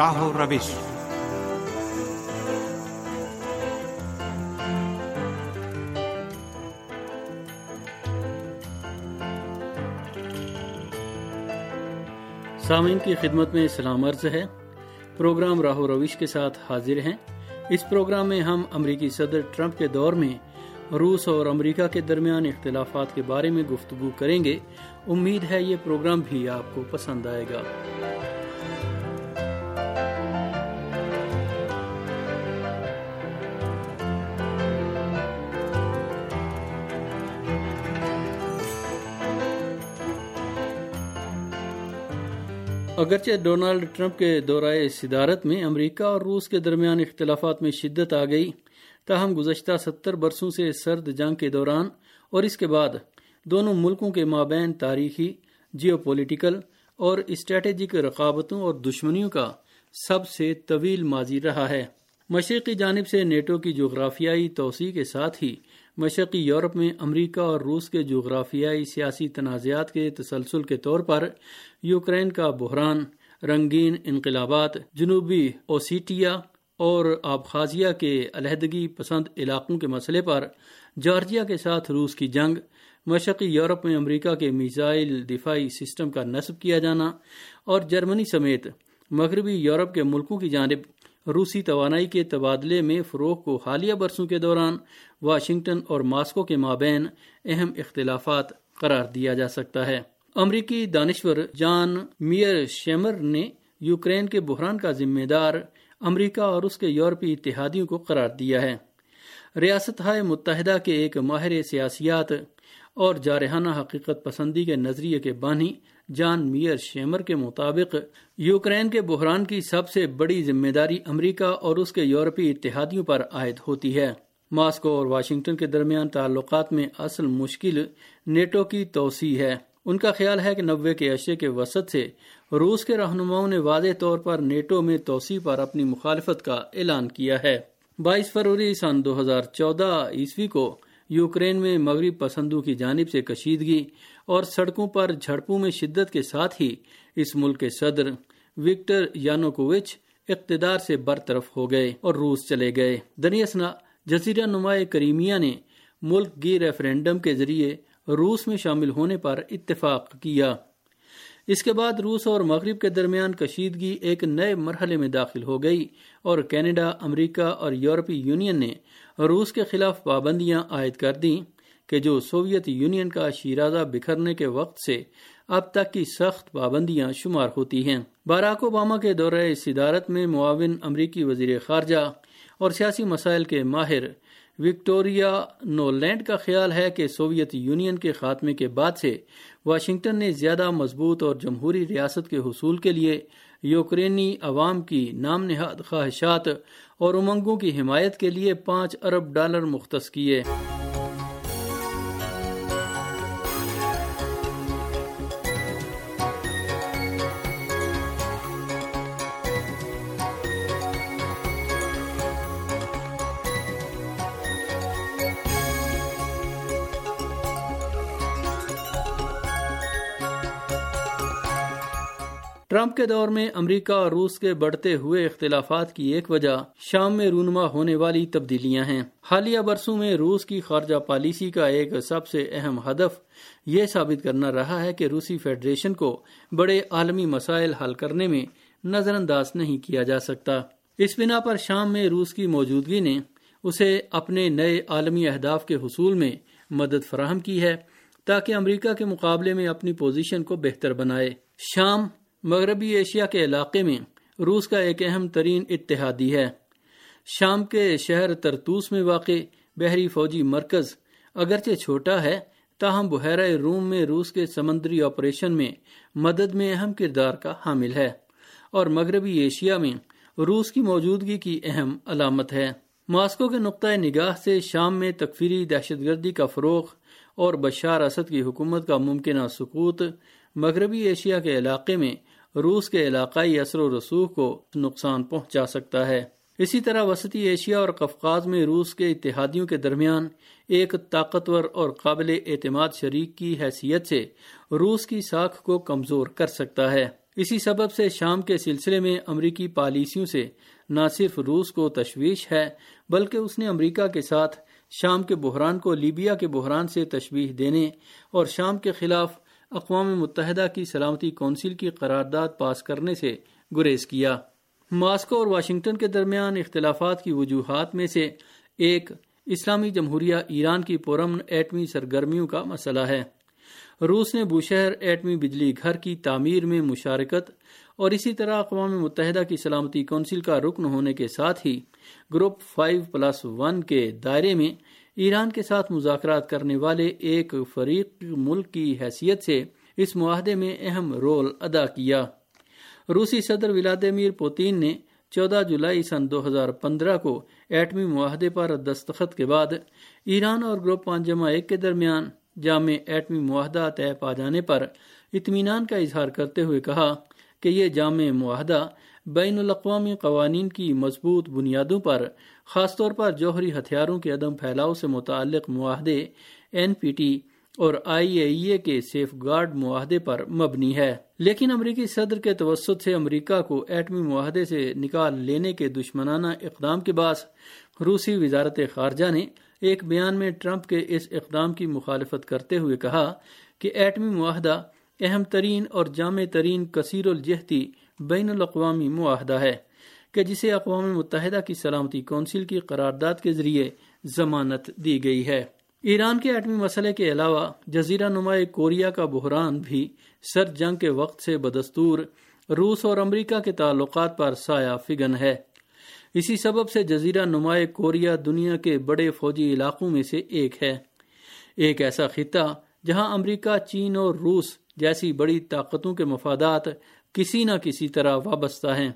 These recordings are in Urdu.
راہ و روش۔ سامعین کی خدمت میں سلام عرض ہے۔ پروگرام راہ و روش کے ساتھ حاضر ہیں۔ اس پروگرام میں ہم امریکی صدر ٹرمپ کے دور میں روس اور امریکہ کے درمیان اختلافات کے بارے میں گفتگو کریں گے۔ امید ہے یہ پروگرام بھی آپ کو پسند آئے گا۔ اگرچہ ڈونالڈ ٹرمپ کے دورائے صدارت میں امریکہ اور روس کے درمیان اختلافات میں شدت آ گئی، تاہم گزشتہ ستر برسوں سے سرد جنگ کے دوران اور اس کے بعد دونوں ملکوں کے مابین تاریخی جیو پولیٹیکل اور اسٹریٹجک رقابتوں اور دشمنیوں کا سب سے طویل ماضی رہا ہے۔ مشرقی جانب سے نیٹو کی جغرافیائی توسیع کے ساتھ ہی مشرقی یورپ میں امریکہ اور روس کے جغرافیائی سیاسی تنازعات کے تسلسل کے طور پر یوکرین کا بحران، رنگین انقلابات، جنوبی اوسیٹیا اور آبخازیہ کے علیحدگی پسند علاقوں کے مسئلے پر جارجیا کے ساتھ روس کی جنگ، مشرقی یورپ میں امریکہ کے میزائل دفاعی سسٹم کا نصب کیا جانا اور جرمنی سمیت مغربی یورپ کے ملکوں کی جانب روسی توانائی کے تبادلے میں فروغ کو حالیہ برسوں کے دوران واشنگٹن اور ماسکو کے مابین اہم اختلافات قرار دیا جا سکتا ہے۔ امریکی دانشور جان میئر شیمر نے یوکرین کے بحران کا ذمہ دار امریکہ اور اس کے یورپی اتحادیوں کو قرار دیا ہے۔ ریاست ہائے متحدہ کے ایک ماہر سیاسیات اور جارحانہ حقیقت پسندی کے نظریے کے بانی جان میئر شیمر کے مطابق، یوکرین کے بحران کی سب سے بڑی ذمہ داری امریکہ اور اس کے یورپی اتحادیوں پر عائد ہوتی ہے۔ ماسکو اور واشنگٹن کے درمیان تعلقات میں اصل مشکل نیٹو کی توسیع ہے۔ ان کا خیال ہے کہ نوے کے اشے کے وسط سے روس کے رہنماؤں نے واضح طور پر نیٹو میں توسیع پر اپنی مخالفت کا اعلان کیا ہے۔ بائیس فروری سن دو ہزار چودہ عیسوی کو یوکرین میں مغرب پسندوں کی جانب سے کشیدگی اور سڑکوں پر جھڑپوں میں شدت کے ساتھ ہی اس ملک کے صدر وکٹر یانوکووچ اقتدار سے برطرف ہو گئے اور روس چلے گئے۔ دنیاسنا جزیرہ نمایاں کریمیا نے ملک گی ریفرینڈم کے ذریعے روس میں شامل ہونے پر اتفاق کیا۔ اس کے بعد روس اور مغرب کے درمیان کشیدگی ایک نئے مرحلے میں داخل ہو گئی اور کینیڈا، امریکہ اور یورپی یونین نے روس کے خلاف پابندیاں عائد کر دیں کہ جو سوویت یونین کا شیرازہ بکھرنے کے وقت سے اب تک کی سخت پابندیاں شمار ہوتی ہیں۔ باراک اوباما کے دورہ صدارت میں معاون امریکی وزیر خارجہ اور سیاسی مسائل کے ماہر وکٹوریا نولینڈ کا خیال ہے کہ سوویت یونین کے خاتمے کے بعد سے واشنگٹن نے زیادہ مضبوط اور جمہوری ریاست کے حصول کے لیے یوکرینی عوام کی نام نہاد خواہشات اور امنگوں کی حمایت کے لیے پانچ ارب ڈالر مختص کیے۔ ٹرمپ کے دور میں امریکہ اور روس کے بڑھتے ہوئے اختلافات کی ایک وجہ شام میں رونما ہونے والی تبدیلیاں ہیں۔ حالیہ برسوں میں روس کی خارجہ پالیسی کا ایک سب سے اہم ہدف یہ ثابت کرنا رہا ہے کہ روسی فیڈریشن کو بڑے عالمی مسائل حل کرنے میں نظر انداز نہیں کیا جا سکتا۔ اس بنا پر شام میں روس کی موجودگی نے اسے اپنے نئے عالمی اہداف کے حصول میں مدد فراہم کی ہے تاکہ امریکہ کے مقابلے میں اپنی پوزیشن کو بہتر بنائے۔ شام مغربی ایشیا کے علاقے میں روس کا ایک اہم ترین اتحادی ہے۔ شام کے شہر ترتوس میں واقع بحری فوجی مرکز اگرچہ چھوٹا ہے، تاہم بحیرہ روم میں روس کے سمندری آپریشن میں مدد میں اہم کردار کا حامل ہے اور مغربی ایشیا میں روس کی موجودگی کی اہم علامت ہے۔ ماسکو کے نقطۂ نگاہ سے شام میں تکفیری دہشت گردی کا فروغ اور بشار اسد کی حکومت کا ممکنہ سکوت مغربی ایشیا کے علاقے میں روس کے علاقائی اثر و رسوخ کو نقصان پہنچا سکتا ہے۔ اسی طرح وسطی ایشیا اور کفقاز میں روس کے اتحادیوں کے درمیان ایک طاقتور اور قابل اعتماد شریک کی حیثیت سے روس کی ساکھ کو کمزور کر سکتا ہے۔ اسی سبب سے شام کے سلسلے میں امریکی پالیسیوں سے نہ صرف روس کو تشویش ہے، بلکہ اس نے امریکہ کے ساتھ شام کے بحران کو لیبیا کے بحران سے تشویح دینے اور شام کے خلاف اقوام متحدہ کی سلامتی کونسل کی قرارداد پاس کرنے سے گریز کیا۔ ماسکو اور واشنگٹن کے درمیان اختلافات کی وجوہات میں سے ایک اسلامی جمہوریہ ایران کی پورمن ایٹمی سرگرمیوں کا مسئلہ ہے۔ روس نے بوشہر ایٹمی بجلی گھر کی تعمیر میں مشارکت اور اسی طرح اقوام متحدہ کی سلامتی کونسل کا رکن ہونے کے ساتھ ہی گروپ فائیو پلس ون کے دائرے میں ایران کے ساتھ مذاکرات کرنے والے ایک فریق ملک کی حیثیت سے اس معاہدے میں اہم رول ادا کیا۔ روسی صدر ولادیمیر پوتین نے چودہ جولائی سن دو ہزار پندرہ کو ایٹمی معاہدے پر دستخط کے بعد ایران اور گروپ پانچ ایک کے درمیان جامع ایٹمی معاہدہ طے پا جانے پر اطمینان کا اظہار کرتے ہوئے کہا کہ یہ جامع معاہدہ بین الاقوامی قوانین کی مضبوط بنیادوں پر، خاص طور پر جوہری ہتھیاروں کے عدم پھیلاؤ سے متعلق معاہدے این پی ٹی اور آئی اے ای اے کے سیف گارڈ معاہدے پر مبنی ہے۔ لیکن امریکی صدر کے توسط سے امریکہ کو ایٹمی معاہدے سے نکال لینے کے دشمنانہ اقدام کے باعث روسی وزارت خارجہ نے ایک بیان میں ٹرمپ کے اس اقدام کی مخالفت کرتے ہوئے کہا کہ ایٹمی معاہدہ اہم ترین اور جامع ترین کثیر الجہتی بین الاقوامی معاہدہ ہے کہ جسے اقوام متحدہ کی سلامتی کونسل کی قرارداد کے ذریعے ضمانت دی گئی ہے۔ ایران کے ایٹمی مسئلے کے علاوہ جزیرہ نما کوریا کا بحران بھی سر جنگ کے وقت سے بدستور روس اور امریکہ کے تعلقات پر سایہ فگن ہے۔ اسی سبب سے جزیرہ نمائے کوریا دنیا کے بڑے فوجی علاقوں میں سے ایک ہے۔ ایک ایسا خطہ جہاں امریکہ، چین اور روس جیسی بڑی طاقتوں کے مفادات کسی نہ کسی طرح وابستہ ہیں۔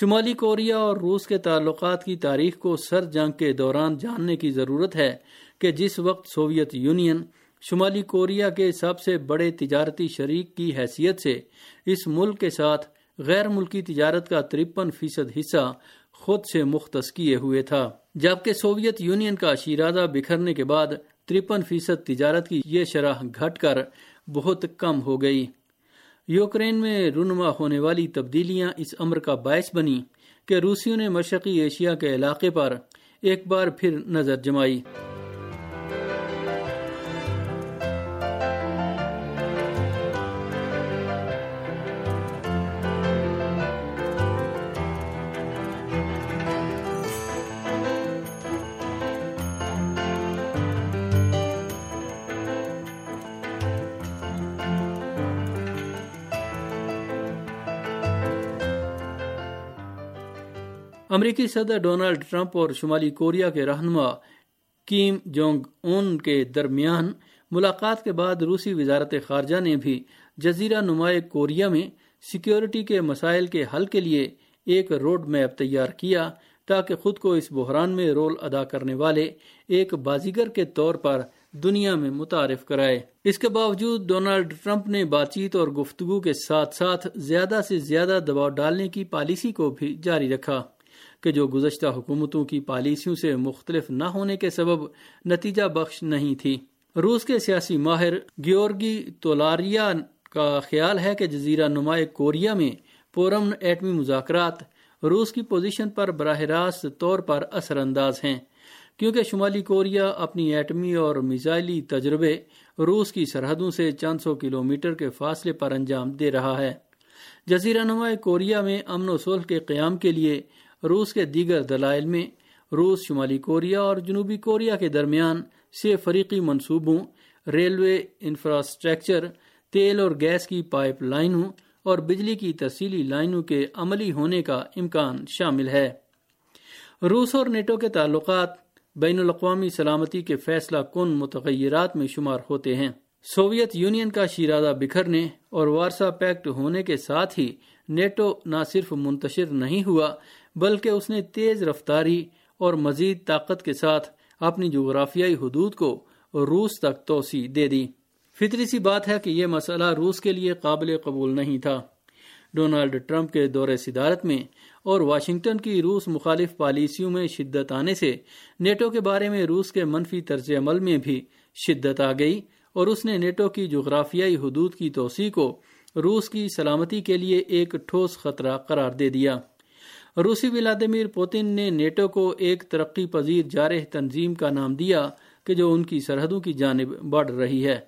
شمالی کوریا اور روس کے تعلقات کی تاریخ کو سر جنگ کے دوران جاننے کی ضرورت ہے کہ جس وقت سوویت یونین شمالی کوریا کے سب سے بڑے تجارتی شریک کی حیثیت سے اس ملک کے ساتھ غیر ملکی تجارت کا ترپن فیصد حصہ خود سے مختص کیے ہوئے تھا۔ جبکہ سوویت یونین کا شیرازہ بکھرنے کے بعد ترپن فیصد تجارت کی یہ شرح گھٹ کر بہت کم ہو گئی۔ یوکرین میں رونما ہونے والی تبدیلیاں اس امر کا باعث بنی کہ روسیوں نے مشرقی ایشیا کے علاقے پر ایک بار پھر نظر جمائی۔ امریکی صدر ڈونلڈ ٹرمپ اور شمالی کوریا کے رہنما کیم جونگ اون کے درمیان ملاقات کے بعد روسی وزارت خارجہ نے بھی جزیرہ نمائے کوریا میں سیکیورٹی کے مسائل کے حل کے لیے ایک روڈ میپ تیار کیا تاکہ خود کو اس بحران میں رول ادا کرنے والے ایک بازیگر کے طور پر دنیا میں متعارف کرائے۔ اس کے باوجود ڈونلڈ ٹرمپ نے بات چیت اور گفتگو کے ساتھ ساتھ زیادہ سے زیادہ دباؤ ڈالنے کی پالیسی کو بھی جاری رکھا۔ کہ جو گزشتہ حکومتوں کی پالیسیوں سے مختلف نہ ہونے کے سبب نتیجہ بخش نہیں تھی۔ روس کے سیاسی ماہر گیورگی تولاریا کا خیال ہے کہ جزیرہ نمائے کوریا میں پورم ایٹمی مذاکرات روس کی پوزیشن پر براہ راست طور پر اثر انداز ہیں۔ کیونکہ شمالی کوریا اپنی ایٹمی اور میزائلی تجربے روس کی سرحدوں سے چند سو کلومیٹر کے فاصلے پر انجام دے رہا ہے۔ جزیرہ نمائے کوریا میں امن و صلح کے قیام کے لیے روس کے دیگر دلائل میں، روس شمالی کوریا اور جنوبی کوریا کے درمیان سے فریقی منصوبوں، ریلوے انفراسٹرکچر، تیل اور گیس کی پائپ لائنوں اور بجلی کی ترسیلی لائنوں کے عملی ہونے کا امکان شامل ہے۔ روس اور نیٹو کے تعلقات بین الاقوامی سلامتی کے فیصلہ کن متغیرات میں شمار ہوتے ہیں۔ سوویت یونین کا شیرازہ بکھرنے اور وارسا پیکٹ ہونے کے ساتھ ہی نیٹو نہ صرف منتشر نہیں ہوا، بلکہ اس نے تیز رفتاری اور مزید طاقت کے ساتھ اپنی جغرافیائی حدود کو روس تک توسیع دے دی۔ فطری سی بات ہے کہ یہ مسئلہ روس کے لیے قابل قبول نہیں تھا۔ ڈونالڈ ٹرمپ کے دور صدارت میں اور واشنگٹن کی روس مخالف پالیسیوں میں شدت آنے سے نیٹو کے بارے میں روس کے منفی طرز عمل میں بھی شدت آ گئی اور اس نے نیٹو کی جغرافیائی حدود کی توسیع کو روس کی سلامتی کے لیے ایک ٹھوس خطرہ قرار دے دیا۔ روسی ولادمیر پوتن نے نیٹو کو ایک ترقی پذیر جارح تنظیم کا نام دیا کہ جو ان کی سرحدوں کی جانب بڑھ رہی ہے۔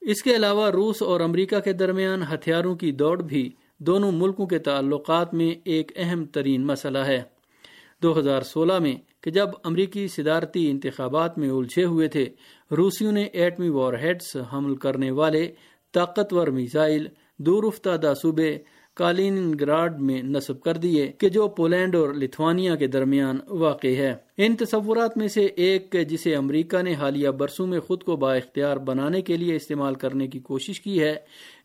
اس کے علاوہ روس اور امریکہ کے درمیان ہتھیاروں کی دوڑ بھی دونوں ملکوں کے تعلقات میں ایک اہم ترین مسئلہ ہے۔ دو ہزار سولہ میں کہ جب امریکی صدارتی انتخابات میں الجھے ہوئے تھے، روسیوں نے ایٹمی وار ہیڈز حمل کرنے والے طاقتور میزائل دور افتادہ صوبے کالین گراڈ میں نصب کر دیے کہ جو پولینڈ اور لتھوانیا کے درمیان واقع ہے۔ ان تصورات میں سے ایک جسے امریکہ نے حالیہ برسوں میں خود کو با اختیار بنانے کے لیے استعمال کرنے کی کوشش کی ہے،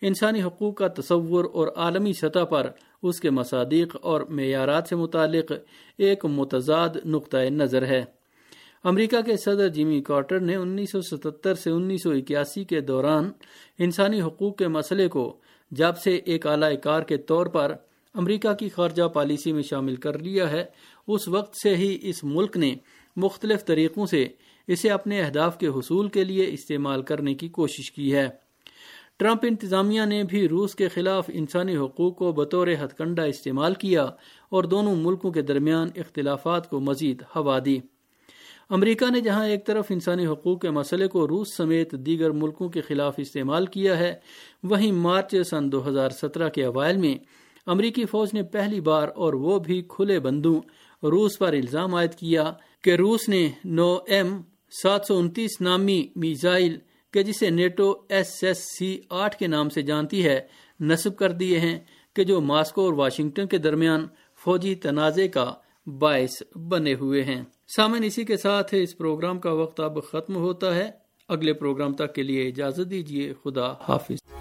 انسانی حقوق کا تصور اور عالمی سطح پر اس کے مصادیق اور معیارات سے متعلق ایک متضاد نقطۂ نظر ہے۔ امریکہ کے صدر جیمی کارٹر نے انیس سو ستتر سے انیس سو اکیاسی کے دوران انسانی حقوق کے مسئلے کو جب سے ایک اعلی کار کے طور پر امریکہ کی خارجہ پالیسی میں شامل کر لیا ہے، اس وقت سے ہی اس ملک نے مختلف طریقوں سے اسے اپنے اہداف کے حصول کے لیے استعمال کرنے کی کوشش کی ہے۔ ٹرمپ انتظامیہ نے بھی روس کے خلاف انسانی حقوق کو بطور ہتھ کنڈا استعمال کیا اور دونوں ملکوں کے درمیان اختلافات کو مزید ہوا دی۔ امریکہ نے جہاں ایک طرف انسانی حقوق کے مسئلے کو روس سمیت دیگر ملکوں کے خلاف استعمال کیا ہے، وہیں مارچ سن دو ہزار سترہ کے اوائل میں امریکی فوج نے پہلی بار اور وہ بھی کھلے بندوں روس پر الزام عائد کیا کہ روس نے نو ایم سات سو انتیس نامی میزائل کہ جسے نیٹو ایس ایس سی آٹھ کے نام سے جانتی ہے، نصب کر دیے ہیں کہ جو ماسکو اور واشنگٹن کے درمیان فوجی تنازع کا باعث بنے ہوئے ہیں۔ سامن اسی کے ساتھ اس پروگرام کا وقت اب ختم ہوتا ہے۔ اگلے پروگرام تک کے لیے اجازت دیجیے خدا حافظ۔